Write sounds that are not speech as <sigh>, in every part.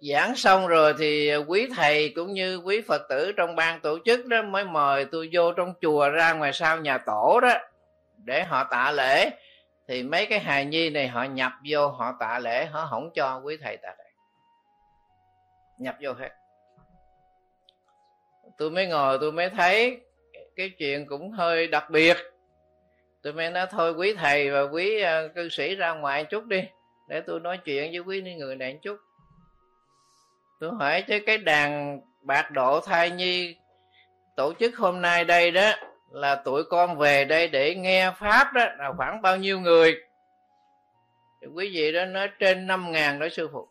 giảng xong rồi thì quý thầy cũng như quý phật tử trong ban tổ chức đó mới mời tôi vô trong chùa ra ngoài sau nhà tổ đó để họ tạ lễ. Thì mấy cái hài nhi này họ nhập vô, họ tạ lễ, họ không cho quý thầy tạ lễ. Nhập vô hết. Tôi mới ngồi, tôi mới thấy cái chuyện cũng hơi đặc biệt. Tôi mới nói, thôi quý thầy và quý ờ, cư sĩ ra ngoài chút đi, để tôi nói chuyện với quý người này một chút tôi hỏi chứ cái đàn bạc độ thai nhi tổ chức hôm nay đây đó, là tụi con về đây để nghe pháp đó, là khoảng bao nhiêu người? Thì quý vị đó nói trên năm ngàn đó, sư phụ.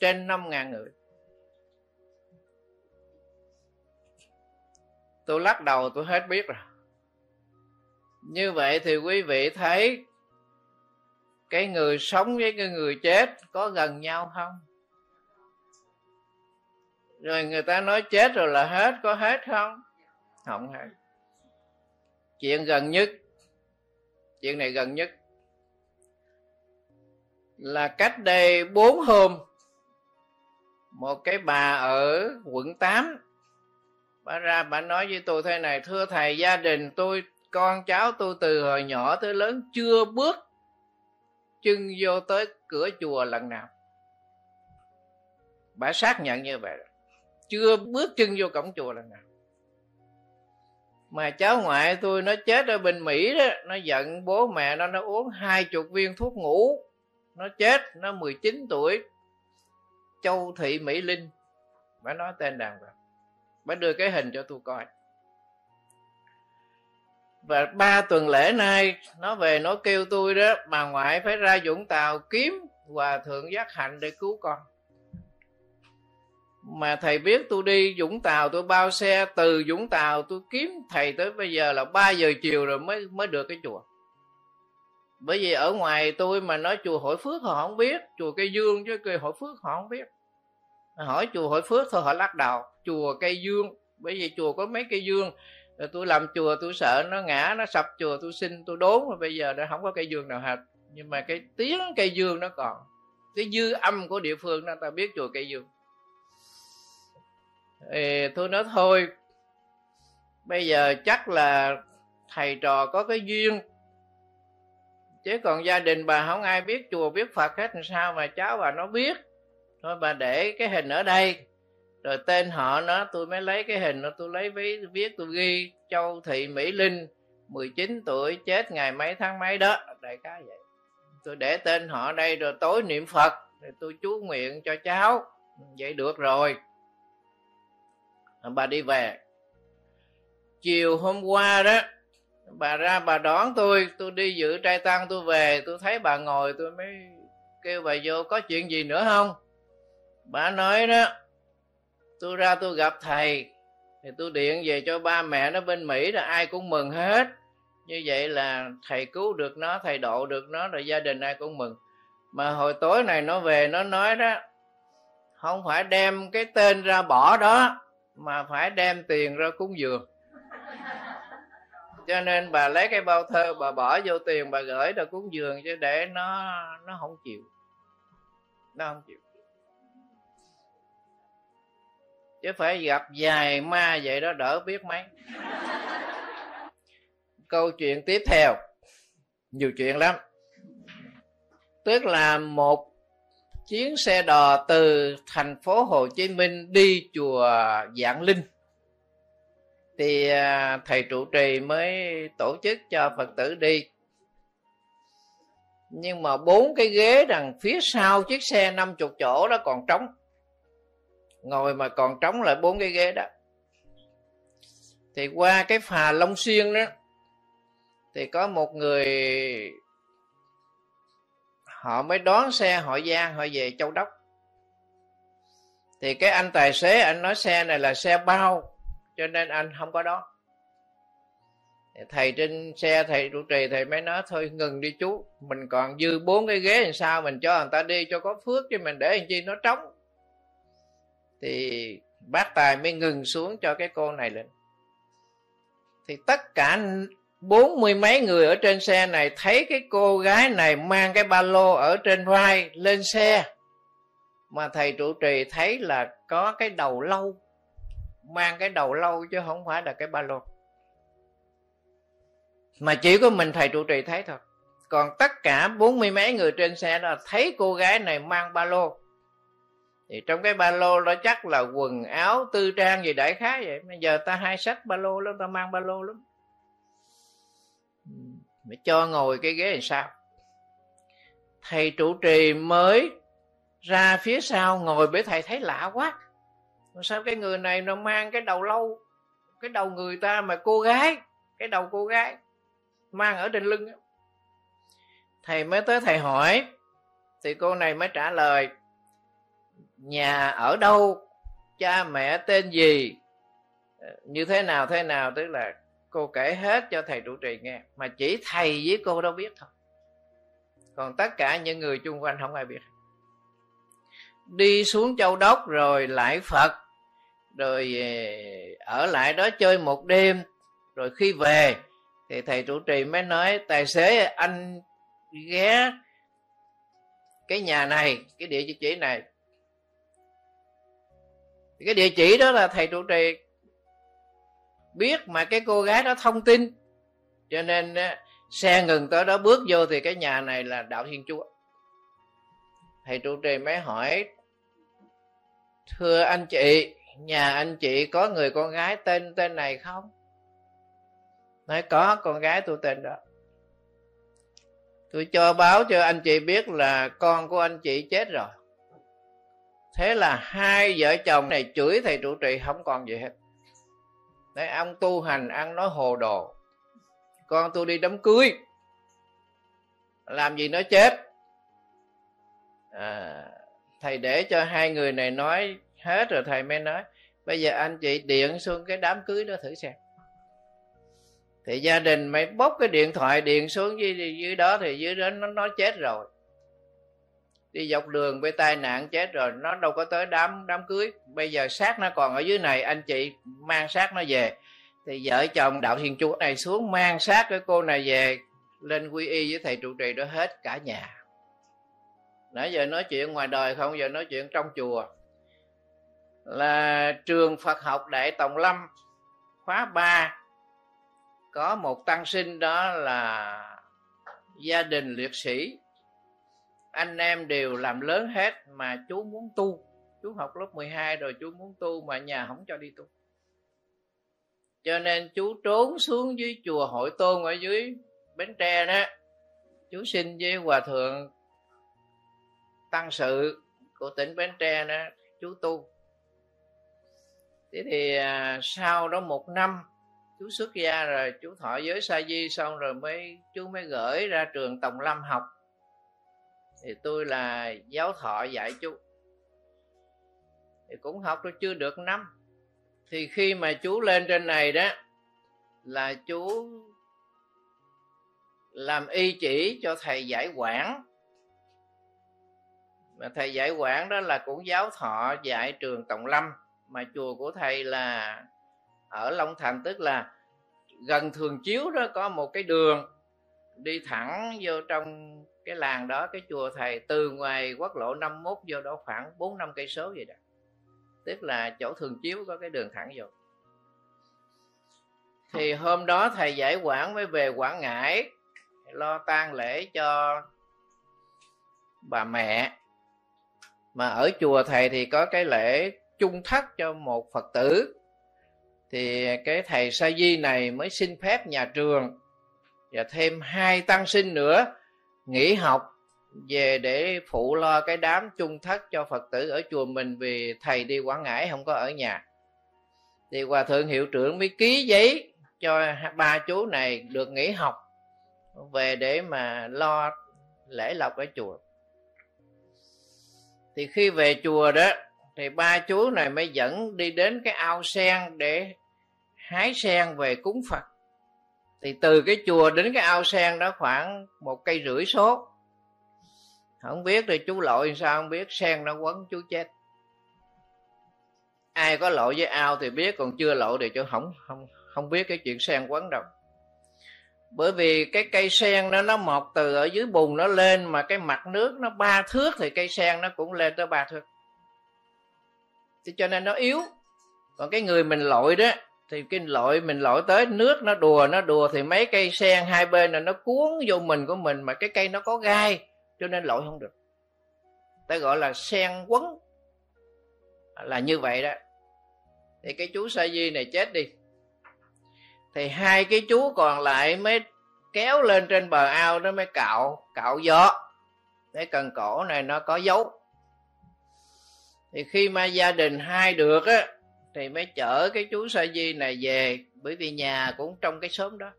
Trên năm ngàn người. Tôi lắc đầu, tôi hết biết rồi. Như vậy thì quý vị thấy cái người sống với cái người chết có gần nhau không? Rồi người ta nói chết rồi là hết, có hết không? Không hết. Chuyện gần nhất, chuyện này gần nhất là cách đây bốn hôm, một cái bà ở quận 8 bà ra bà nói với tôi thế này, thưa thầy, gia đình tôi, con cháu tôi từ hồi nhỏ tới lớn chưa bước chân vô tới cửa chùa lần nào? Bà xác nhận như vậy chưa bước chân vô cổng chùa lần nào. Mà cháu ngoại tôi nó chết ở bên mỹ đó, nó giận bố mẹ nó nó uống hai chục viên thuốc ngủ. Nó chết, nó 19 tuổi, châu thị mỹ linh. Bà nói tên đàng hoàng bà đưa cái hình cho tôi coi. Và ba tuần lễ nay, nó về nó kêu tôi đó, bà ngoại phải ra vũng tàu kiếm hòa thượng giác hạnh để cứu con mà thầy biết tôi đi Vũng Tàu, tôi bao xe, từ Vũng Tàu tôi kiếm thầy tới bây giờ là 3 giờ chiều rồi mới mới được cái chùa. Bởi vì ở ngoài tôi mà nói chùa hội phước họ không biết, chùa cây dương chứ cây hội phước họ không biết. Hỏi chùa hội phước thôi, họ lắc đầu, chùa cây dương. Bởi vì chùa có mấy cây dương, rồi tôi làm chùa, tôi sợ nó ngã, nó sập chùa, tôi xin, tôi đốn, mà bây giờ đã không có cây dương nào hết. Nhưng mà cái tiếng cây dương nó còn, cái dư âm của địa phương nó ta biết chùa cây dương thì tôi nói thôi. Bây giờ chắc là thầy trò có cái duyên. Chứ còn gia đình bà không ai biết chùa biết phật hết làm sao mà cháu bà nó biết. Thôi bà để cái hình ở đây. Rồi tên họ nó, tôi mới lấy cái hình nó tôi lấy ví, viết, tôi ghi. Châu thị mỹ linh 19 tuổi, chết ngày mấy tháng mấy đó. Đại cá vậy. Tôi để tên họ đây rồi tối niệm phật. Rồi tôi chú nguyện cho cháu. Vậy được rồi bà đi về. Chiều hôm qua đó, bà ra bà đón tôi tôi đi dự trai tăng tôi về, tôi thấy bà ngồi, tôi mới kêu bà vô, có chuyện gì nữa không? Bà nói đó, tôi ra tôi gặp thầy, thì tôi điện về cho ba mẹ nó bên mỹ là ai cũng mừng hết. Như vậy là thầy cứu được nó, thầy độ được nó rồi gia đình ai cũng mừng. Mà hồi tối này nó về, nó nói đó, không phải đem cái tên ra bỏ đó mà phải đem tiền ra cúng dường. Cho nên bà lấy cái bao thơ, bà bỏ vô tiền, bà gửi ra cúng dường chứ để nó nó không chịu. Nó không chịu. Chứ phải gặp vài ma vậy đó đỡ biết mấy. Câu chuyện tiếp theo. Nhiều chuyện lắm. Tức là một chuyến xe đò từ thành phố Hồ Chí Minh đi chùa Dạng Linh. Thì à, thầy trụ trì mới tổ chức cho Phật tử đi. Nhưng mà bốn cái ghế đằng phía sau chiếc xe 50 chỗ đó còn trống. Ngồi mà còn trống lại bốn cái ghế đó. Thì qua cái phà Long Xuyên đó, thì có một người họ mới đón xe họ Giang họ về Châu Đốc. Thì cái anh tài xế, anh nói xe này là xe bao, cho nên anh không có đón thầy trên xe, thầy trụ trì, thầy mới nói, thôi ngừng đi chú, mình còn dư bốn cái ghế làm sao, mình cho người ta đi, cho có phước chứ mình để làm chi nó trống. Thì bác tài mới ngừng xuống cho cái cô này lên. Thì tất cả bốn mươi mấy người ở trên xe này thấy cái cô gái này mang cái ba lô ở trên vai lên xe. Mà thầy trụ trì thấy là có cái đầu lâu mang cái đầu lâu chứ không phải là cái ba lô. Mà chỉ có mình thầy trụ trì thấy thôi. Còn tất cả bốn mươi mấy người trên xe đó thấy cô gái này mang ba lô. Thì trong cái ba lô đó chắc là quần áo, tư trang gì đại khái vậy. Bây giờ ta hai sách ba lô lắm, ta mang ba lô lắm mà cho ngồi cái ghế làm sao? Thầy trụ trì mới ra phía sau ngồi với thầy thấy lạ quá. Sao cái người này nó mang cái đầu lâu, cái đầu người ta mà cô gái, cái đầu cô gái mang ở trên lưng thầy mới tới thầy hỏi, thì cô này mới trả lời, nhà ở đâu? Cha mẹ tên gì? Ờ, như thế nào thế nào, tức là cô kể hết cho thầy trụ trì nghe, mà chỉ thầy với cô đâu biết thôi. Còn tất cả những người chung quanh không ai biết. Đi xuống châu đốc rồi lại phật, rồi ờ, ở lại đó chơi một đêm, rồi khi về thì thầy trụ trì mới nói, tài xế anh ghé cái nhà này, cái địa chỉ này. Cái địa chỉ đó là thầy trụ trì biết mà cái cô gái đó thông tin. Cho nên xe ngừng tới đó, bước vô thì cái nhà này là đạo thiên chúa. Thầy trụ trì mới hỏi, thưa anh chị, nhà anh chị có người con gái tên tên này không? Nói có, con gái tôi tên đó. Tôi cho báo cho anh chị biết là con của anh chị chết rồi. Thế là hai vợ chồng này chửi thầy trụ trì không còn gì hết đấy ông tu hành ăn nói hồ đồ. Con tôi đi đám cưới. Làm gì nó chết à, thầy để cho hai người này nói hết rồi thầy mới nói. Bây giờ anh chị điện xuống cái đám cưới đó thử xem. Thì gia đình mới bốc cái điện thoại điện xuống dưới, dưới đó thì dưới đó nó nó chết rồi đi dọc đường bị tai nạn chết rồi, nó đâu có tới đám đám cưới. Bây giờ xác nó còn ở dưới này, anh chị mang xác nó về. Thì vợ chồng đạo thiên chúa này xuống mang xác cái cô này về, lên quy y với thầy trụ trì đó hết cả nhà. Nãy giờ nói chuyện ngoài đời không? Giờ nói chuyện trong chùa. Là trường Phật học Đại Tòng Lâm, khóa 3 có một tăng sinh đó là gia đình liệt sĩ anh em đều làm lớn hết mà chú muốn tu. Chú học lớp 12 rồi chú muốn tu mà nhà không cho đi tu. Cho nên chú trốn xuống dưới chùa hội tôn ở dưới bến tre đó. Chú xin với hòa thượng tăng sự của tỉnh bến tre đó chú tu. Thế thì à, sau đó một năm chú xuất gia rồi chú thọ giới sa di xong rồi mới chú mới gửi ra trường tòng lâm học thì tôi là giáo thọ dạy chú. Thì cũng học được chưa được năm. Thì khi mà chú lên trên này đó, là chú làm y chỉ cho thầy giải quản mà thầy giải quản đó là cũng giáo thọ dạy trường tổng Lâm. Mà chùa của thầy là ở Long Thành, tức là gần thường chiếu đó, có một cái đường đi thẳng vô trong cái làng đó, cái chùa thầy từ ngoài quốc lộ 51 vô đó khoảng 4 năm cây số vậy đó. Tức là chỗ thường chiếu có cái đường thẳng vô. Thì hôm đó thầy giải quản mới về quảng ngãi, lo tang lễ cho bà mẹ. Mà ở chùa thầy thì có cái lễ chung thất cho một phật tử. Thì cái thầy sa di này mới xin phép nhà trường và thêm hai tăng sinh nữa nghỉ học, về để phụ lo cái đám chung thất cho phật tử ở chùa mình vì thầy đi quảng ngãi không có ở nhà. Thì hòa thượng hiệu trưởng mới ký giấy cho ba chú này được nghỉ học, về để mà lo lễ lộc ở chùa. Thì khi về chùa đó, thì ba chú này mới dẫn đi đến cái ao sen để hái sen về cúng phật thì từ cái chùa đến cái ao sen đó khoảng một cây rưỡi số không biết thì chú lội sao không biết, sen nó quấn chú chết. Ai có lội với ao thì biết, còn chưa lội thì chú không không không biết cái chuyện sen quấn đâu. Bởi vì cái cây sen đó, nó mọc từ ở dưới bùn nó lên mà cái mặt nước nó ba thước thì cây sen nó cũng lên tới ba thước. Thì cho nên nó yếu. Còn cái người mình lội đó thì cái lội mình lội tới nước nó đùa nó đùa thì mấy cây sen hai bên là nó cuốn vô mình của mình mà cái cây nó có gai, cho nên lội không được. Ta gọi là sen quấn. Là như vậy đó. Thì cái chú sa di này chết đi. Thì hai cái chú còn lại mới kéo lên trên bờ ao nó mới cạo cạo gió. Cái cần cổ này nó có dấu. Thì khi mà gia đình hai được á thì mới chở cái chú sa di này về, bởi vì nhà cũng trong cái xóm đó.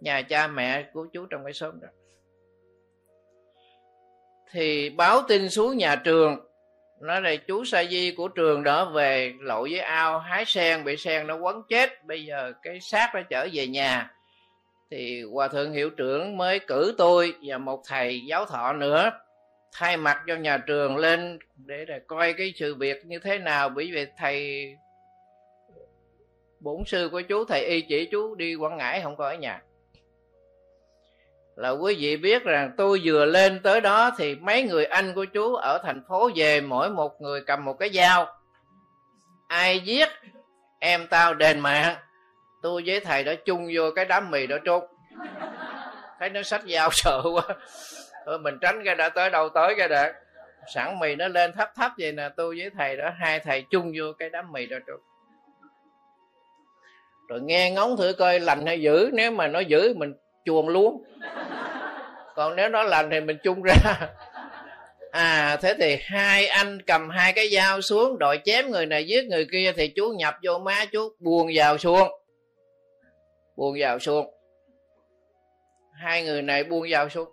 Nhà cha mẹ của chú trong cái xóm đó. Thì báo tin xuống nhà trường, nói là chú sa di của trường đó về lội với ao, hái sen, bị sen nó quấn chết. Bây giờ cái xác nó trở về nhà. Thì hòa thượng hiệu trưởng mới cử tôi và một thầy giáo thọ nữa thay mặt cho nhà trường lên để là coi cái sự việc như thế nào. Bởi vì thầy, bổn sư của chú, thầy y chỉ chú đi quảng ngãi, không có ở nhà. Là quý vị biết rằng tôi vừa lên tới đó thì mấy người anh của chú ở thành phố về, mỗi một người cầm một cái dao. Ai giết, em tao đền mạng. Tôi với thầy đã chung vô cái đám mì đó trốn. Thấy nó sách dao sợ quá thôi mình tránh cái đã tới đâu tới cái đã. Sẵn mì nó lên thấp thấp vậy nè, tôi với thầy đó, hai thầy chung vô cái đám mì đó trốn rồi nghe ngóng thử coi lành hay dữ, nếu mà nó dữ mình chuồn luôn. Còn nếu nó lành thì mình chung ra. À thế thì hai anh cầm hai cái dao xuống đòi chém người này giết người kia thì chú nhập vô má chú buồn vào xuống. Buông vào xuống. Hai người này buông vào xuống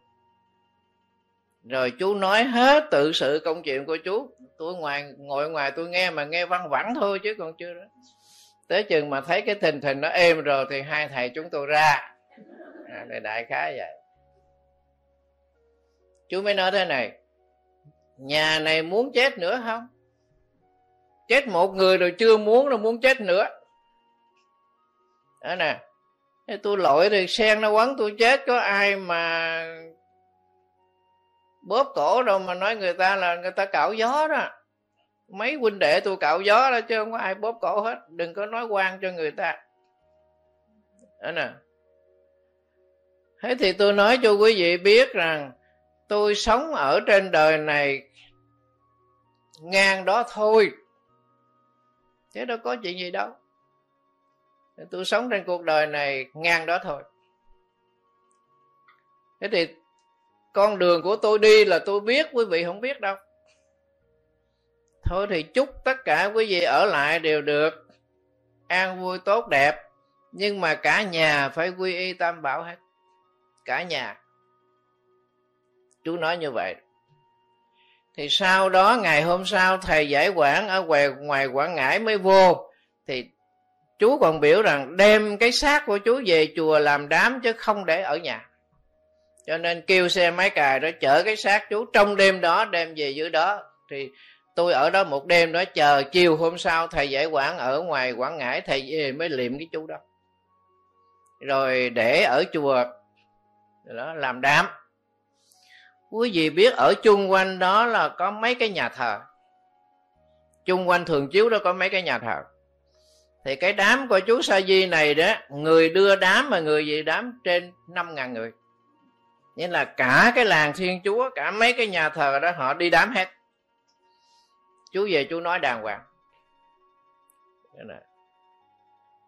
rồi chú nói hết tự sự công chuyện của chú. Tôi ngoài ngồi ngoài tôi nghe mà nghe văn vẳng thôi chứ còn chưa đó tới chừng mà thấy cái tình thình nó êm rồi thì hai thầy chúng tôi ra. À, đại khái vậy. Chú mới nói thế này. Nhà này muốn chết nữa không? Chết một người rồi chưa muốn rồi muốn chết nữa. Đó nè. Tôi lội thì sen nó quấn tôi chết. Có ai mà bóp cổ đâu mà nói người ta là người ta cạo gió đó. Mấy huynh đệ tôi cạo gió đó chứ không có ai bóp cổ hết. Đừng có nói quan cho người ta. Đó nè. Thế thì tôi nói cho quý vị biết rằng tôi sống ở trên đời này ngang đó thôi. Thế đâu có chuyện gì đâu. Tôi sống trên cuộc đời này ngang đó thôi. Thế thì con đường của tôi đi là tôi biết, quý vị không biết đâu. Thôi thì chúc tất cả quý vị ở lại đều được an vui, tốt, đẹp. Nhưng mà cả nhà phải quy y tam bảo hết. Cả nhà. Chú nói như vậy. Thì sau đó, ngày hôm sau, thầy giải quản ở ngoài ngoài quảng ngãi mới vô. Thì chú còn biểu rằng, đem cái xác của chú về chùa làm đám chứ không để ở nhà cho nên kêu xe máy cài đó, chở cái xác chú trong đêm đó đem về dưới đó. Thì tôi ở đó một đêm đó, chờ chiều hôm sau thầy giải quản ở ngoài quảng ngãi, thầy về mới liệm cái chú đó. Rồi để ở chùa, đó, làm đám. Quý vị biết ở chung quanh đó là có mấy cái nhà thờ? Chung quanh thường chiếu đó có mấy cái nhà thờ? Thì cái đám của chú sa di này đó, người đưa đám mà người gì đám trên năm ngàn người nghĩa là cả cái làng thiên chúa, cả mấy cái nhà thờ đó, họ đi đám hết. Chú về chú nói đàng hoàng.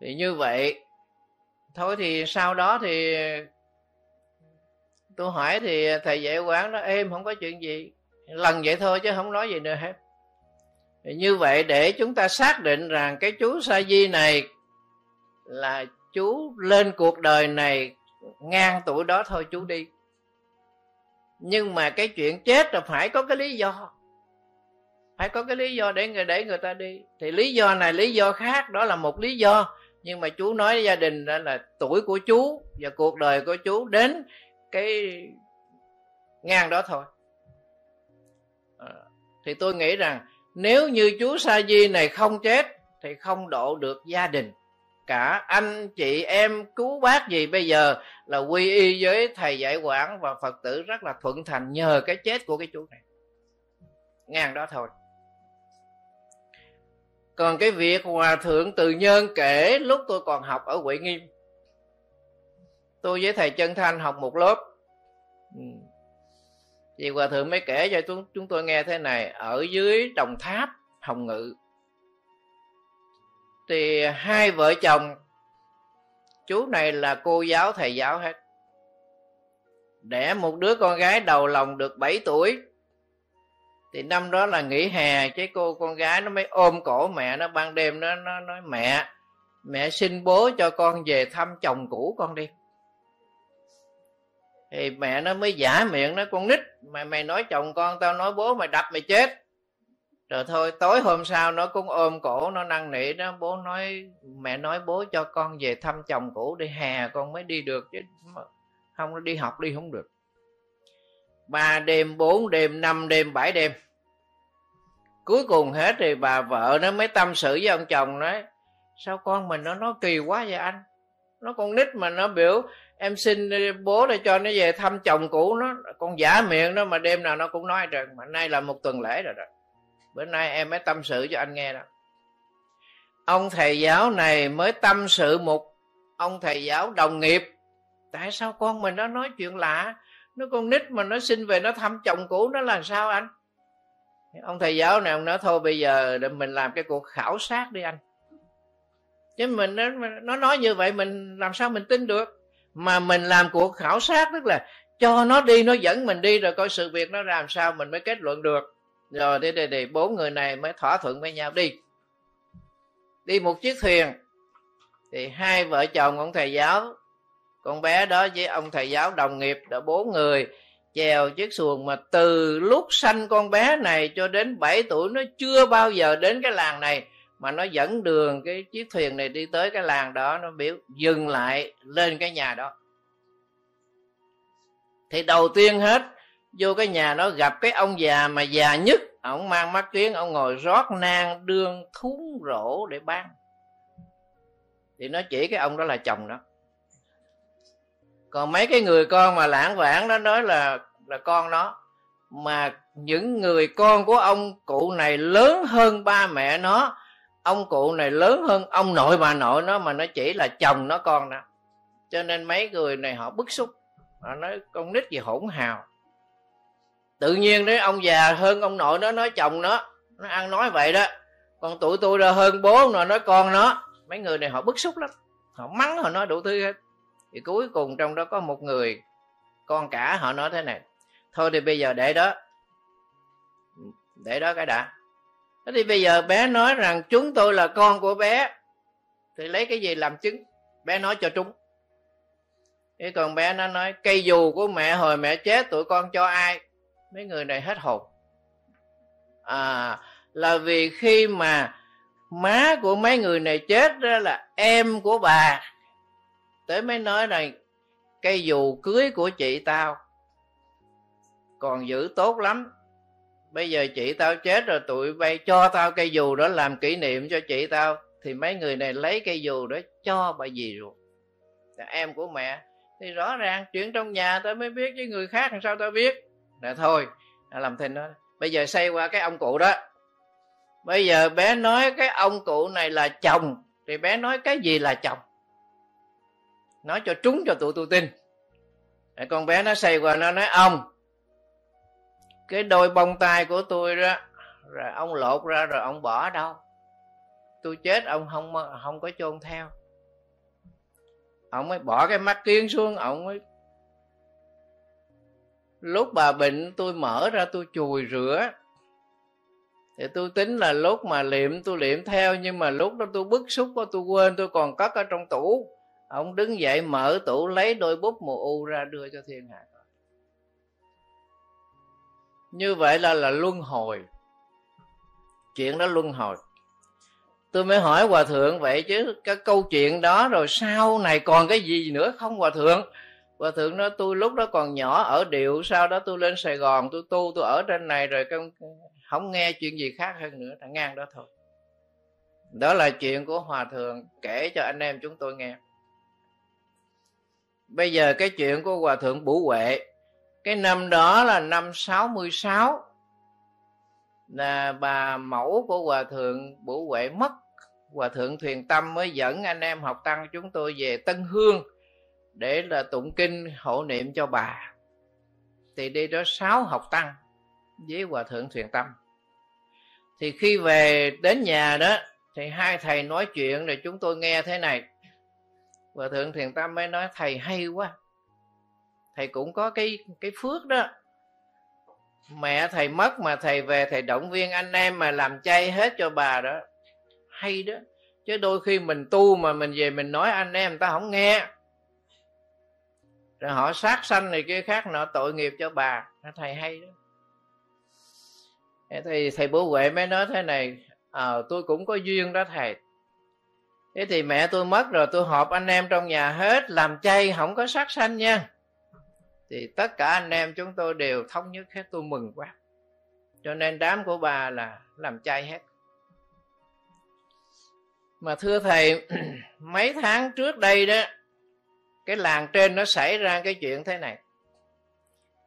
Thì như vậy, thôi thì sau đó thì tôi hỏi thì thầy dạy quán đó êm không có chuyện gì. Lần vậy thôi chứ không nói gì nữa hết. Thì như vậy để chúng ta xác định rằng cái chú sa di này là chú lên cuộc đời này ngang tuổi đó thôi chú đi nhưng mà cái chuyện chết là phải có cái lý do. Phải có cái lý do để người để người ta đi. Thì lý do này lý do khác đó là một lý do. Nhưng mà chú nói với gia đình đó là tuổi của chú và cuộc đời của chú đến cái ngang đó thôi. À, thì tôi nghĩ rằng nếu như chú sa di này không chết thì không độ được gia đình. Cả anh chị em cứu bác gì bây giờ là quy y với thầy dạy quản và phật tử rất là thuận thành nhờ cái chết của cái chú này. Ngang đó thôi. Còn cái việc hòa thượng từ nhân kể, lúc tôi còn học ở huệ nghiêm, tôi với thầy chân thanh học một lớp. Vì thì hòa thượng mới kể cho chúng chúng tôi nghe thế này, ở dưới đồng tháp hồng ngự, thì hai vợ chồng chú này là cô giáo thầy giáo hết. Đẻ một đứa con gái đầu lòng được 7 tuổi. Thì năm đó là nghỉ hè, cái cô, con gái nó mới ôm cổ mẹ, nó ban đêm nó nó nói, mẹ mẹ xin bố cho con về thăm chồng cũ con đi. Thì mẹ nó mới giả miệng nói con nít, mày mày nói chồng con, tao nói bố mày đập mày chết rồi thôi, tối hôm sau nó cũng ôm cổ, nó năn nỉ đó, bố nói, mẹ nói bố cho con về thăm chồng cũ đi hè con mới đi được chứ không đi học đi không được. Ba đêm, bốn đêm, năm đêm, bảy đêm. Cuối cùng hết thì bà vợ nó mới tâm sự với ông chồng nói, sao con mình nó nói kỳ quá vậy anh? Nó con nít mà nó biểu, em xin bố để cho nó về thăm chồng cũ nó, con giả miệng đó mà đêm nào nó cũng nói rằng mà nay là một tuần lễ rồi đó bữa nay em mới tâm sự cho anh nghe đó. Ông thầy giáo này mới tâm sự một ông thầy giáo đồng nghiệp. Tại sao con mình nó nói chuyện lạ? Nó con nít mà nó xin về nó thăm chồng cũ nó là sao anh? Ông thầy giáo này ông nói thôi bây giờ để mình làm cái cuộc khảo sát đi anh. Chứ mình nó, nó nói như vậy mình làm sao mình tin được? Mà mình làm cuộc khảo sát tức là cho nó đi nó dẫn mình đi rồi coi sự việc nó làm sao mình mới kết luận được rồi đi đi đi bốn người này mới thỏa thuận với nhau. Đi. Đi một chiếc thuyền. Thì hai vợ chồng ông thầy giáo, con bé đó với ông thầy giáo đồng nghiệp, đã bốn người chèo chiếc xuồng mà từ lúc sanh con bé này cho đến 7 tuổi, nó chưa bao giờ đến cái làng này, mà nó dẫn đường cái chiếc thuyền này đi tới cái làng đó, nó biểu dừng lại lên cái nhà đó. Thì đầu tiên hết vô cái nhà nó gặp cái ông già mà già nhất. Ông mang mắt kiến, ông ngồi rót nang đương thúng rổ để bán. Thì nó chỉ cái ông đó là chồng đó. Còn mấy cái người con mà lãng vãng đó nói là là con nó. Mà những người con của ông, cụ này lớn hơn ba mẹ nó. Ông cụ này lớn hơn ông nội, bà nội nó, mà nó chỉ là chồng nó con đó. Cho nên mấy người này họ bức xúc. Họ nói, con nít gì hỗn hào tự nhiên đấy, ông già hơn ông nội nó nói chồng nó nó ăn nói vậy đó. Còn tụi tôi ra hơn bố nó nói con nó. Mấy người này họ bức xúc lắm. Họ mắng, họ nói đủ thứ hết. Thì cuối cùng trong đó có một người, con cả, họ nói thế này. Thôi thì bây giờ để đó. Để đó cái đã. Thế thì bây giờ bé nói rằng chúng tôi là con của bé. Thì lấy cái gì làm chứng? Bé nói cho chúng cái còn bé nó nói, cây dù của mẹ hồi mẹ chết, tụi con cho ai? Mấy người này hết hồn. À là vì khi mà má của mấy người này chết đó là em của bà. Tới mới nói này cây dù cưới của chị tao còn giữ tốt lắm. Bây giờ chị tao chết rồi, tụi bay cho tao cây dù đó làm kỷ niệm cho chị tao. Thì mấy người này lấy cây dù đó cho bà gì rồi em của mẹ. Thì rõ ràng chuyện trong nhà tao mới biết với người khác làm sao tao biết? Là thôi làm thinh đó. Bây giờ xây qua cái ông cụ đó. Bây giờ bé nói cái ông cụ này là chồng, thì bé nói cái gì là chồng? Nói cho trúng cho tụi tôi tin. Con bé nó xây qua nó nói, ông, cái đôi bông tai của tôi đó, rồi ông lột ra rồi ông bỏ đâu? Tôi chết, ông không không có chôn theo. Ông mới bỏ cái mắt kiến xuống, ông mới lúc bà bệnh, tôi mở ra, tôi chùi rửa. Thì tôi tính là lúc mà liệm, tôi liệm theo, nhưng mà lúc đó tôi bức xúc quá, tôi quên, tôi còn cất ở trong tủ. Ông đứng dậy, mở tủ, lấy đôi bút mù u ra, đưa cho thiên hạ. Như vậy là là luân hồi. Chuyện đó luân hồi. Tôi mới hỏi hòa thượng vậy chứ, cái câu chuyện đó rồi, sau này còn cái gì nữa không, hòa thượng? Hòa thượng nói tôi lúc đó còn nhỏ ở điệu sau đó tôi lên sài gòn tôi tu tôi ở trên này rồi không, không nghe chuyện gì khác hơn nữa Thằng ngang đó thôi. Đó là chuyện của hòa thượng kể cho anh em chúng tôi nghe. Bây giờ cái chuyện của hòa thượng bủ huệ cái năm đó là năm 66 là bà mẫu của hòa thượng bủ huệ mất. Hòa thượng thuyền tâm mới dẫn anh em học tăng chúng tôi về tân hương để là tụng kinh hộ niệm cho bà. Thì đi đó sáu học tăng với hòa thượng thiền tâm. Thì khi về đến nhà đó, thì hai thầy nói chuyện rồi chúng tôi nghe thế này. Hòa thượng thiền tâm mới nói, thầy hay quá. Thầy cũng có cái cái phước đó. Mẹ thầy mất mà thầy về, thầy động viên anh em mà làm chay hết cho bà đó. Hay đó. Chứ đôi khi mình tu mà mình về mình nói anh em người ta không nghe rồi họ sát sanh này kia khác nọ tội nghiệp cho bà. Thầy hay đó. Thì thầy bố huệ mới nói thế này à, tôi cũng có duyên đó thầy. Thế thì mẹ tôi mất rồi tôi họp anh em trong nhà hết làm chay không có sát sanh nha. Thì tất cả anh em chúng tôi đều thống nhất hết tôi mừng quá. Cho nên đám của bà là làm chay hết. Mà thưa thầy <clears throat> mấy tháng trước đây đó cái làng trên nó xảy ra cái chuyện thế này.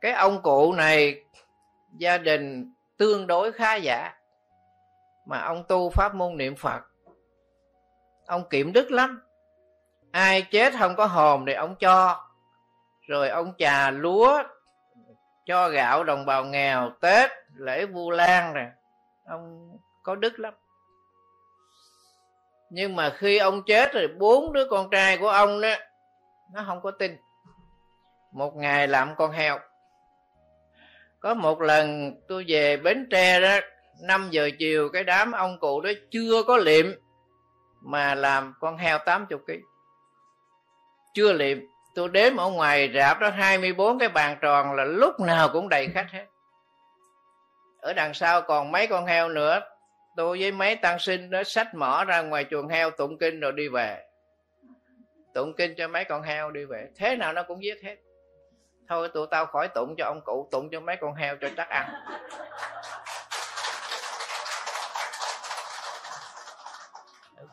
Cái ông cụ này, gia đình tương đối khá giả, mà ông tu pháp môn niệm phật. Ông kiểm đức lắm. Ai chết không có hồn thì ông cho. Rồi ông trà lúa, cho gạo đồng bào nghèo, tết, lễ vu lan nè ông có đức lắm. Nhưng mà khi ông chết rồi, bốn đứa con trai của ông đó nó không có tin. Một ngày làm con heo. Có một lần tôi về bến tre đó 5 giờ chiều cái đám ông cụ đó chưa có liệm mà làm con heo 80 kg chưa liệm. Tôi đếm ở ngoài rạp đó 24 cái bàn tròn là lúc nào cũng đầy khách hết. Ở đằng sau còn mấy con heo nữa. Tôi với mấy tăng sinh đó sách mỏ ra ngoài chuồng heo tụng kinh rồi đi về tụng kinh cho mấy con heo đi về. Thế nào nó cũng giết hết. Thôi tụi tao khỏi tụng cho ông cụ, tụng cho mấy con heo cho chắc ăn.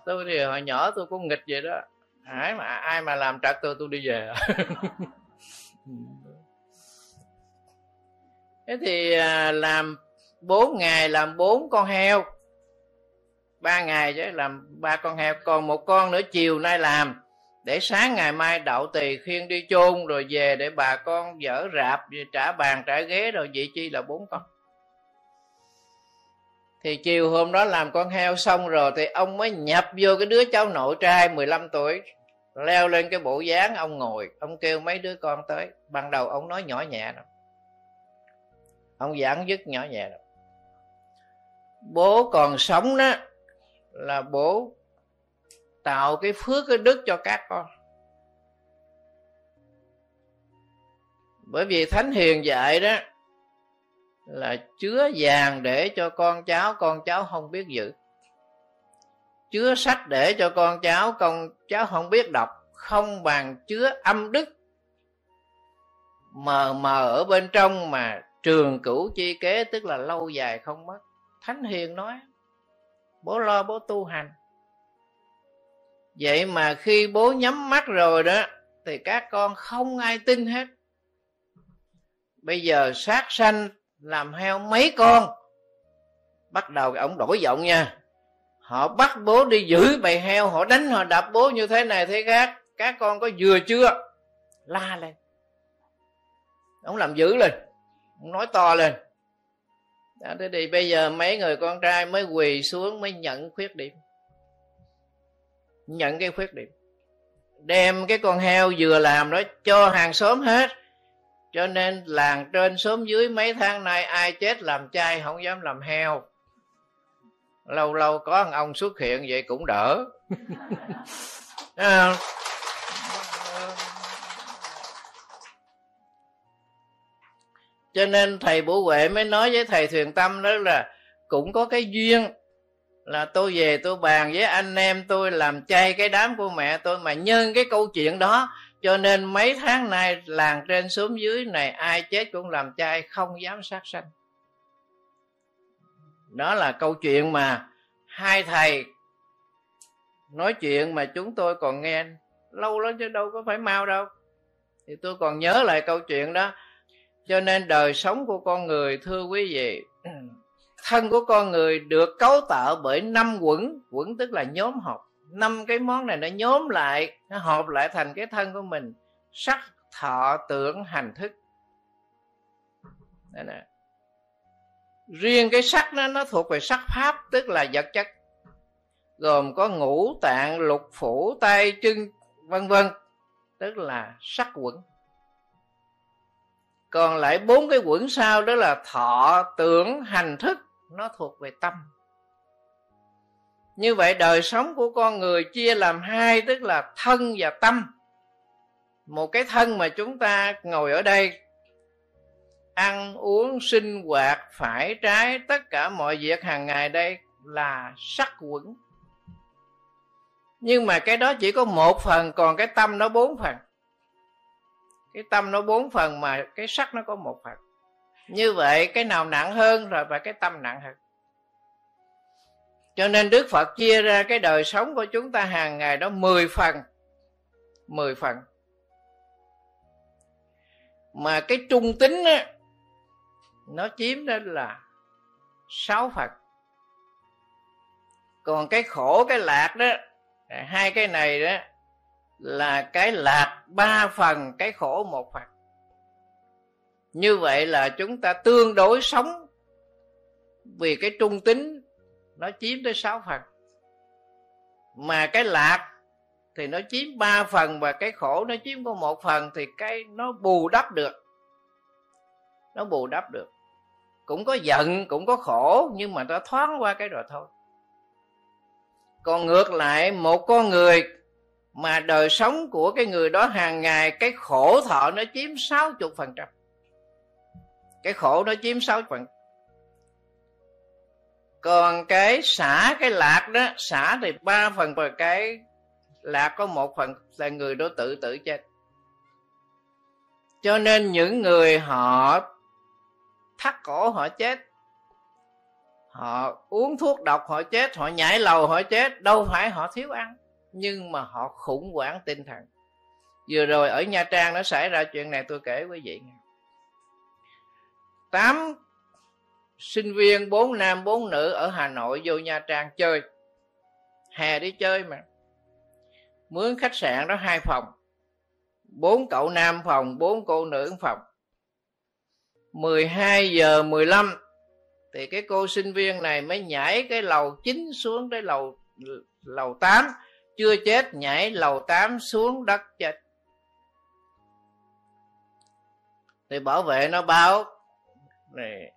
Tôi thì hồi nhỏ tôi cũng nghịch vậy đó. Ai mà ai mà làm trật tôi tôi đi về. <laughs> Thế thì à, làm bốn ngày, làm bốn con heo. Ba ngày chứ, làm ba con heo. Còn một con nữa chiều nay làm để sáng ngày mai đậu tỳ khiên đi chôn, rồi về để bà con dở rạp trả bàn, trả ghế, rồi vị chi là bốn con. Thì chiều hôm đó làm con heo xong rồi, thì ông mới nhập vô cái đứa cháu nội trai 15 tuổi, leo lên cái bộ dáng ông ngồi. Ông kêu mấy đứa con tới. Ban đầu ông nói nhỏ nhẹ đâu ông giảng dứt nhỏ nhẹ đâu bố còn sống đó, là bố tạo cái phước, cái đức cho các con. Bởi vì thánh hiền dạy đó là chứa vàng để cho con cháu con cháu không biết giữ. Chứa sách để cho con cháu con cháu không biết đọc, không bằng chứa âm đức mờ mờ ở bên trong mà trường cửu chi kế, tức là lâu dài không mất. Thánh hiền nói, bố lo, bố tu hành vậy mà khi bố nhắm mắt rồi đó thì các con không ai tin hết. Bây giờ sát sanh làm heo mấy con? Bắt đầu ông đổi giọng nha. Họ bắt bố đi giữ bầy heo họ đánh họ đập bố như thế này thế khác. Các con có vừa chưa? La lên. Ông làm dữ lên. Ông nói to lên. Đó, thế thì bây giờ mấy người con trai mới quỳ xuống mới nhận khuyết điểm nhận cái khuyết điểm. Đem cái con heo vừa làm đó cho hàng xóm hết. Cho nên làng trên xóm dưới mấy tháng nay ai chết làm chay không dám làm heo. Lâu lâu có một ông xuất hiện vậy cũng đỡ. Cho nên thầy bổ huệ mới nói với thầy thuyền tâm đó là cũng có cái duyên là tôi về tôi bàn với anh em tôi làm chay cái đám của mẹ tôi mà nhân cái câu chuyện đó. Cho nên mấy tháng nay làng trên xuống dưới này ai chết cũng làm chay, không dám sát sanh. Đó là câu chuyện mà hai thầy nói chuyện mà chúng tôi còn nghe lâu lắm chứ đâu có phải mau đâu. Thì tôi còn nhớ lại câu chuyện đó. Cho nên đời sống của con người, thưa quý vị thân của con người được cấu tạo bởi năm quẩn. Quẩn tức là nhóm họp. Năm cái món này nó nhóm lại, nó hợp lại thành cái thân của mình. Sắc, thọ, tưởng, hành thức. Đấy nè. riêng cái sắc nó nó thuộc về sắc pháp, tức là vật chất. Gồm có ngũ tạng, lục phủ, tay, chân, vân vân. Tức là sắc quẩn. Còn lại bốn cái quẩn sau đó là thọ, tưởng, hành thức nó thuộc về tâm. Như vậy đời sống của con người chia làm hai, tức là thân và tâm. Một cái thân mà chúng ta ngồi ở đây, ăn, uống, sinh hoạt, phải trái, tất cả mọi việc hàng ngày đây là sắc quẩn. Nhưng mà cái đó chỉ có một phần, còn cái tâm nó bốn phần. Cái tâm nó bốn phần mà cái sắc nó có một phần như vậy cái nào nặng hơn rồi và cái tâm nặng hơn. Cho nên Đức Phật chia ra cái đời sống của chúng ta hàng ngày đó 10 phần 10 phần. Mà cái trung tính á, nó chiếm đến là 6 phần. Còn cái khổ, cái lạc đó, hai cái này đó là cái lạc ba phần, cái khổ một phần như vậy là chúng ta tương đối sống vì cái trung tính nó chiếm tới sáu phần. Mà cái lạc thì nó chiếm ba phần và cái khổ nó chiếm có một phần thì cái nó bù đắp được. Nó bù đắp được. Cũng có giận, cũng có khổ nhưng mà nó thoáng qua cái rồi thôi. Còn ngược lại, một con người mà đời sống của cái người đó hàng ngày, cái khổ thọ nó chiếm 60 phần trăm cái khổ nó chiếm 6 phần. Còn cái xả cái lạc đó, xả thì ba phần và cái lạc có một phần là người đó tự tử chết. Cho nên những người họ thắt cổ họ chết, họ uống thuốc độc họ chết, họ nhảy lầu họ chết, đâu phải họ thiếu ăn, nhưng mà họ khủng hoảng tinh thần. Vừa rồi ở nha trang nó xảy ra chuyện này, tôi kể quý vị nghe tám sinh viên, bốn nam, bốn nữ ở hà nội vô nha trang chơi. Hè đi chơi mà. Mướn khách sạn đó hai phòng. Bốn cậu nam phòng, bốn cô nữ phòng. 12 giờ 15 thì cái cô sinh viên này mới nhảy cái lầu 9 xuống tới lầu lầu 8 chưa chết, nhảy lầu 8 xuống đất chết. Thì bảo vệ nó báo này,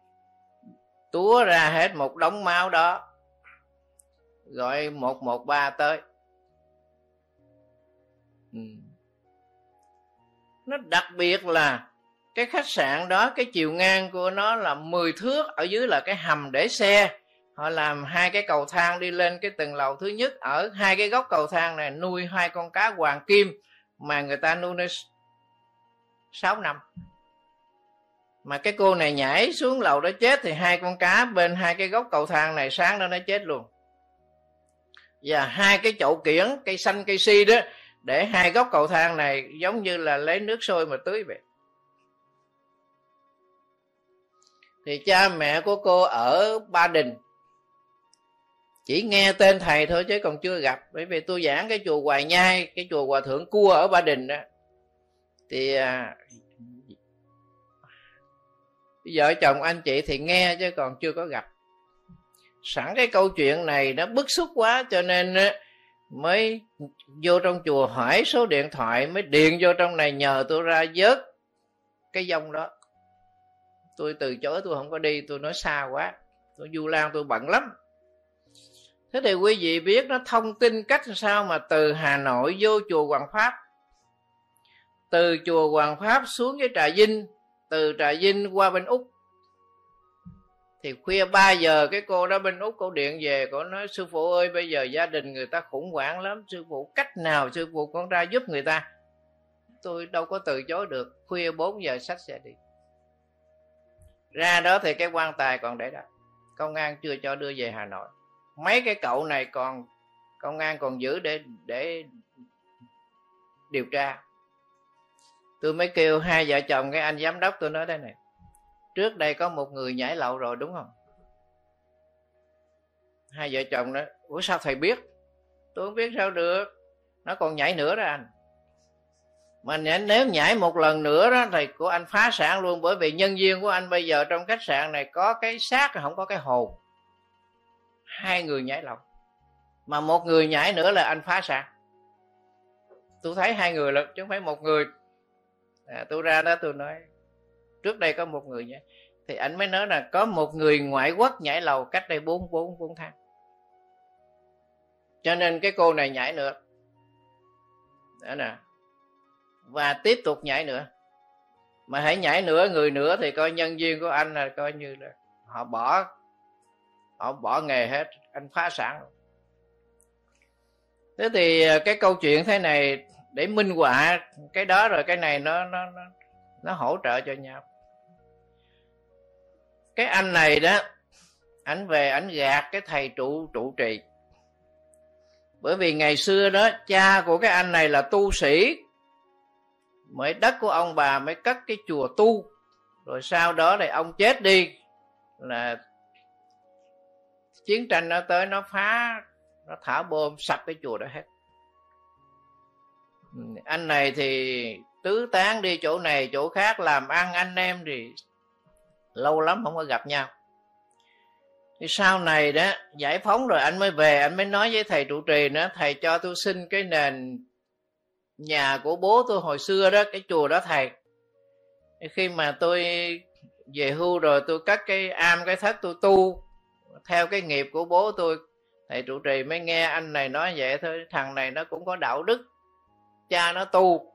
túa ra hết một đống máu đó, gọi 113 tới. Ừ. nó đặc biệt là cái khách sạn đó, cái chiều ngang của nó là 10 thước, ở dưới là cái hầm để xe. Họ làm hai cái cầu thang đi lên cái tầng lầu thứ nhất, ở hai cái góc cầu thang này nuôi hai con cá hoàng kim mà người ta nuôi nó 6 năm mà cái cô này nhảy xuống lầu đó chết thì hai con cá bên hai cái gốc cầu thang này sáng đó nó chết luôn. Và hai cái chậu kiển, cây xanh, cây si đó, để hai gốc cầu thang này giống như là lấy nước sôi mà tưới vậy. Thì cha mẹ của cô ở ba đình chỉ nghe tên thầy thôi chứ còn chưa gặp. Bởi vì tôi giảng cái chùa hoài nhai, cái chùa hòa thượng cua ở ba đình đó. Thì à, vợ chồng anh chị thì nghe chứ còn chưa có gặp. Sẵn cái câu chuyện này nó bức xúc quá cho nên mới vô trong chùa hỏi số điện thoại, mới điền vô trong này, nhờ tôi ra vớt cái dông đó. Tôi từ chối, tôi không có đi, tôi nói xa quá. Tôi du lan tôi bận lắm. Thế thì quý vị biết nó thông tin cách sao mà từ hà nội vô chùa hoàng pháp. Từ chùa hoàng pháp xuống với trà vinh từ trà vinh qua bên úc. Thì khuya 3 giờ, cái cô đó bên úc, cô điện về, cô nói, sư phụ ơi, bây giờ gia đình người ta khủng hoảng lắm, sư phụ cách nào sư phụ con ra giúp người ta? Tôi đâu có từ chối được, khuya 4 giờ sách xe đi. Ra đó thì cái quan tài còn để đó. Công an chưa cho đưa về hà nội. Mấy cái cậu này còn, công an còn giữ để để điều tra tôi mới kêu hai vợ chồng cái anh giám đốc tôi nói đây này. Trước đây có một người nhảy lậu rồi, đúng không? Hai vợ chồng đó ủa, sao thầy biết? Tôi không biết sao được. Nó còn nhảy nữa đó anh. Mà nếu nhảy một lần nữa đó thì của anh phá sản luôn. Bởi vì nhân viên của anh bây giờ trong khách sạn này có cái xác, không có cái hồn. Hai người nhảy lậu mà một người nhảy nữa là anh phá sản. Tôi thấy hai người là, chứ không phải một người à, tôi ra đó tôi nói trước đây có một người nhé thì anh mới nói là có một người ngoại quốc nhảy lầu cách đây bốn bốn bốn tháng. Cho nên cái cô này nhảy nữa. Đó nè. Và tiếp tục nhảy nữa. Mà hãy nhảy nữa người nữa thì coi nhân viên của anh là coi như là họ bỏ họ bỏ nghề hết. Anh phá sản. Thế thì à, cái câu chuyện thế này để minh họa cái đó rồi cái này nó nó nó nó hỗ trợ cho nhau. Cái anh này đó, ảnh về ảnh gạt cái thầy trụ trụ trì. Bởi vì ngày xưa đó, cha của cái anh này là tu sĩ. Mới đất của ông bà mới cất cái chùa tu. Rồi sau đó thì ông chết đi. Là chiến tranh nó tới, nó phá, nó thả bom, sập cái chùa đó hết anh này thì tứ tán đi chỗ này, chỗ khác, làm ăn anh em thì lâu lắm không có gặp nhau. Thì sau này đó, giải phóng rồi anh mới về, anh mới nói với thầy trụ trì nữa, thầy cho tôi xin cái nền nhà của bố tôi hồi xưa đó, cái chùa đó thầy. Khi mà tôi về hưu rồi, tôi cắt cái am, cái thất tôi tu theo cái nghiệp của bố tôi, thầy trụ trì mới nghe anh này nói vậy thôi, thằng này nó cũng có đạo đức cha nó tu.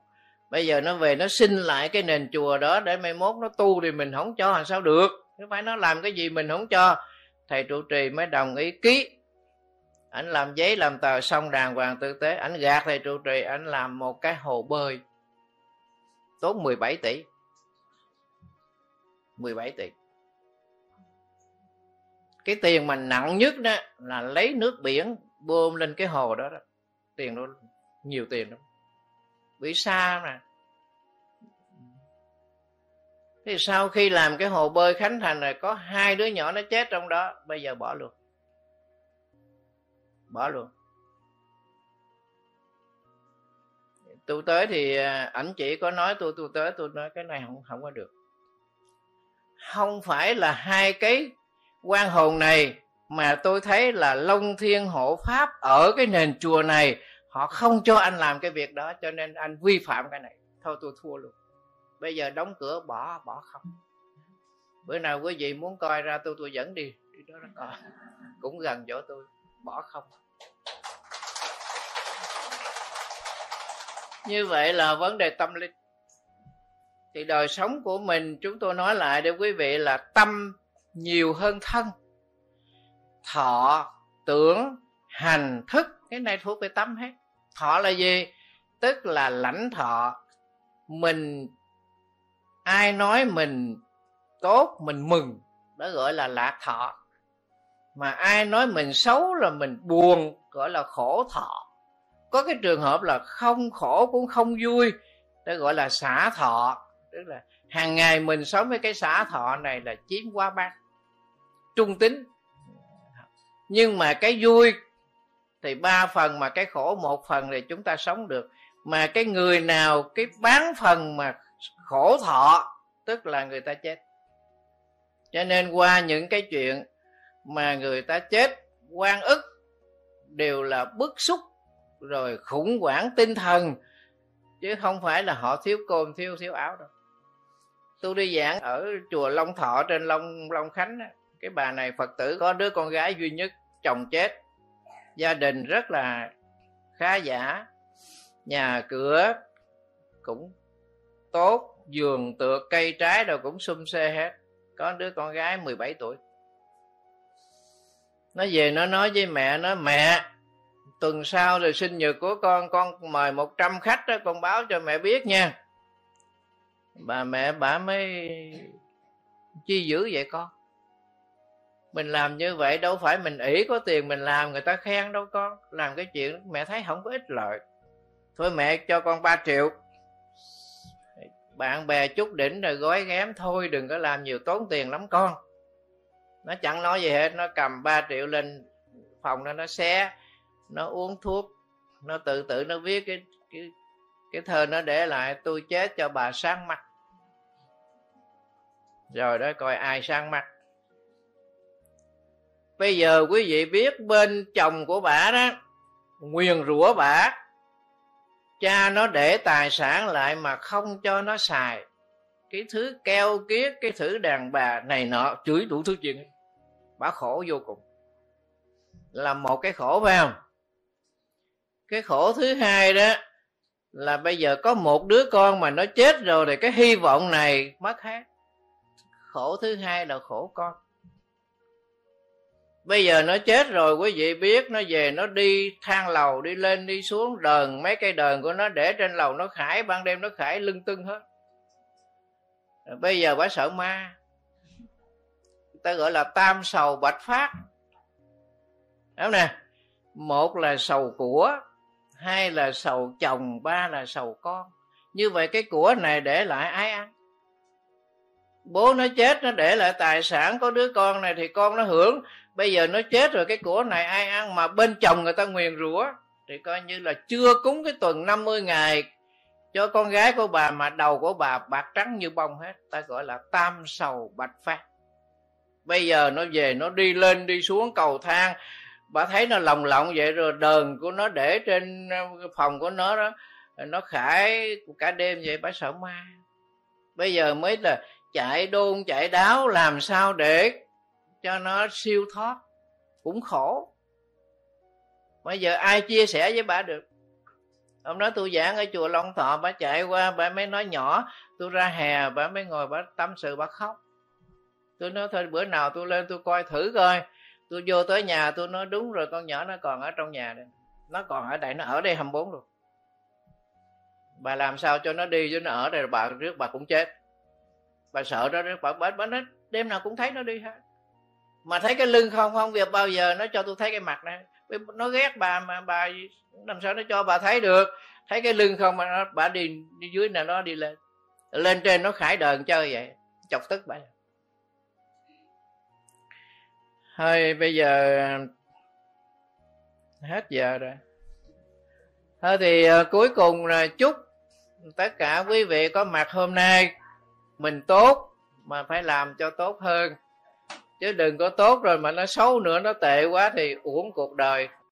Bây giờ nó về nó xin lại cái nền chùa đó để mai mốt nó tu thì mình không cho làm sao được. Chứ phải nó làm cái gì mình không cho. Thầy trụ trì mới đồng ý ký. Ảnh làm giấy làm tờ xong đàng hoàng tử tế. Ảnh gạt thầy trụ trì ảnh làm một cái hồ bơi. Tốn 17 tỷ. 17 tỷ. Cái tiền mà nặng nhất đó là lấy nước biển bơm lên cái hồ đó, đó. tiền đó nhiều tiền lắm bị xa mà thì sau khi làm cái hồ bơi khánh thành rồi, có hai đứa nhỏ nó chết trong đó, bây giờ bỏ luôn. Bỏ luôn. Tôi tới thì à, ảnh chỉ có nói tôi tôi tới tôi nói cái này không không có được. Không phải là hai cái quan hồn này mà tôi thấy là long thiên hộ pháp ở cái nền chùa này họ không cho anh làm cái việc đó, cho nên anh vi phạm cái này. Thôi tôi thua luôn. Bây giờ đóng cửa, bỏ bỏ không. Bữa nào quý vị muốn coi ra tôi tôi dẫn đi. Đi đó nó coi. <laughs> Cũng gần chỗ tôi. Bỏ không. Như vậy là vấn đề tâm linh. Thì đời sống của mình, chúng tôi nói lại để quý vị là tâm nhiều hơn thân. Thọ, tưởng, hành, thức, cái này thuộc về tâm hết thọ là gì? Tức là lãnh thọ. Mình, ai nói mình tốt, mình mừng, đó gọi là lạc thọ. Mà ai nói mình xấu là mình buồn, gọi là khổ thọ. Có cái trường hợp là không khổ cũng không vui, đó gọi là xả thọ. Tức là hàng ngày mình sống với cái xả thọ này là chiếm quá bát, trung tính. Nhưng mà cái vui thì ba phần mà cái khổ một phần thì chúng ta sống được. Mà cái người nào cái bán phần mà khổ thọ, tức là người ta chết. Cho nên qua những cái chuyện mà người ta chết, quan ức đều là bức xúc, rồi khủng hoảng tinh thần. Chứ không phải là họ thiếu cơm, thiếu thiếu áo đâu. Tôi đi giảng ở chùa long thọ trên long long khánh cái bà này phật tử có đứa con gái duy nhất, chồng chết gia đình rất là khá giả. Nhà cửa cũng tốt, giường, tựa, cây trái đâu cũng xum xê hết. Có đứa con gái 17 tuổi. Nó về nó nói với mẹ, nó, mẹ, tuần sau rồi sinh nhật của con con mời 100 khách đó, con báo cho mẹ biết nha. Bà mẹ bà mới chi dữ vậy con? Mình làm như vậy đâu phải mình ỷ có tiền mình làm, người ta khen đâu con. Làm cái chuyện mẹ thấy không có ích lợi. Thôi mẹ cho con 3 triệu. Bạn bè chút đỉnh rồi gói ghém, thôi đừng có làm nhiều tốn tiền lắm con. Nó chẳng nói gì hết, nó cầm 3 triệu lên phòng nó nó xé, nó uống thuốc, nó tự tử, nó viết cái cái cái thơ nó để lại, tôi chết cho bà sáng mắt. Rồi đó, coi ai sáng mắt bây giờ quý vị biết bên chồng của bà đó, nguyền rủa bà, cha nó để tài sản lại mà không cho nó xài. Cái thứ keo kiết, cái thứ đàn bà này nọ, chửi đủ thứ chuyện. Bà khổ vô cùng. Là một cái khổ, phải không? Cái khổ thứ hai đó là bây giờ có một đứa con mà nó chết rồi thì cái hy vọng này mất hết. Khổ thứ hai là khổ con bây giờ nó chết rồi, quý vị biết nó về, nó đi thang lầu, đi lên, đi xuống đờn, mấy cây đờn của nó để trên lầu nó khải, ban đêm nó khải lưng tưng hết. Bây giờ bà sợ ma. Ta gọi là tam sầu bạch phát. Đúng nè? Một là sầu của, hai là sầu chồng, ba là sầu con. Như vậy cái của này để lại ai ăn? Bố nó chết, nó để lại tài sản, có đứa con này thì con nó hưởng bây giờ nó chết rồi, cái của này ai ăn mà bên chồng người ta nguyền rủa. Thì coi như là chưa cúng cái tuần 50 ngày cho con gái của bà mà đầu của bà bạc trắng như bông hết. Ta gọi là tam sầu bạch phát. Bây giờ nó về, nó đi lên, đi xuống cầu thang. Bà thấy nó lồng lộng vậy rồi, đờn của nó để trên ờ, phòng của nó đó. Nó khải cả đêm vậy, bà sợ ma. Bây giờ mới là chạy đôn, chạy đáo, làm sao để cho nó siêu thoát. Cũng khổ. Bây giờ ai chia sẻ với bà được? Hôm đó tôi giảng ở chùa long thọ bà chạy qua bà mới nói nhỏ. Tôi ra hè bà mới ngồi bà tâm sự bà khóc. Tôi nói thôi bữa nào tôi lên tôi coi thử coi. Tôi vô tới nhà tôi nói đúng rồi con nhỏ nó còn ở trong nhà đây. Nó còn ở đây nó ở đây 24 luôn bà làm sao cho nó đi chứ nó ở đây bà trước bà cũng chết. Bà sợ đó bà, bà, bà nói đêm nào cũng thấy nó đi hết mà thấy cái lưng không không việc bao giờ nó cho tôi thấy cái mặt này nó ghét bà mà bà làm sao nó cho bà thấy được? Thấy cái lưng không mà nó bà đi, đi dưới này nó đi lên. Lên trên nó khải đờn chơi vậy chọc tức bà. Thôi bây giờ hết giờ rồi. Thôi thì uh, cuối cùng là chúc tất cả quý vị có mặt hôm nay. Mình tốt mà phải làm cho tốt hơn chứ đừng có tốt rồi mà nó xấu nữa, nó tệ quá thì uổng cuộc đời.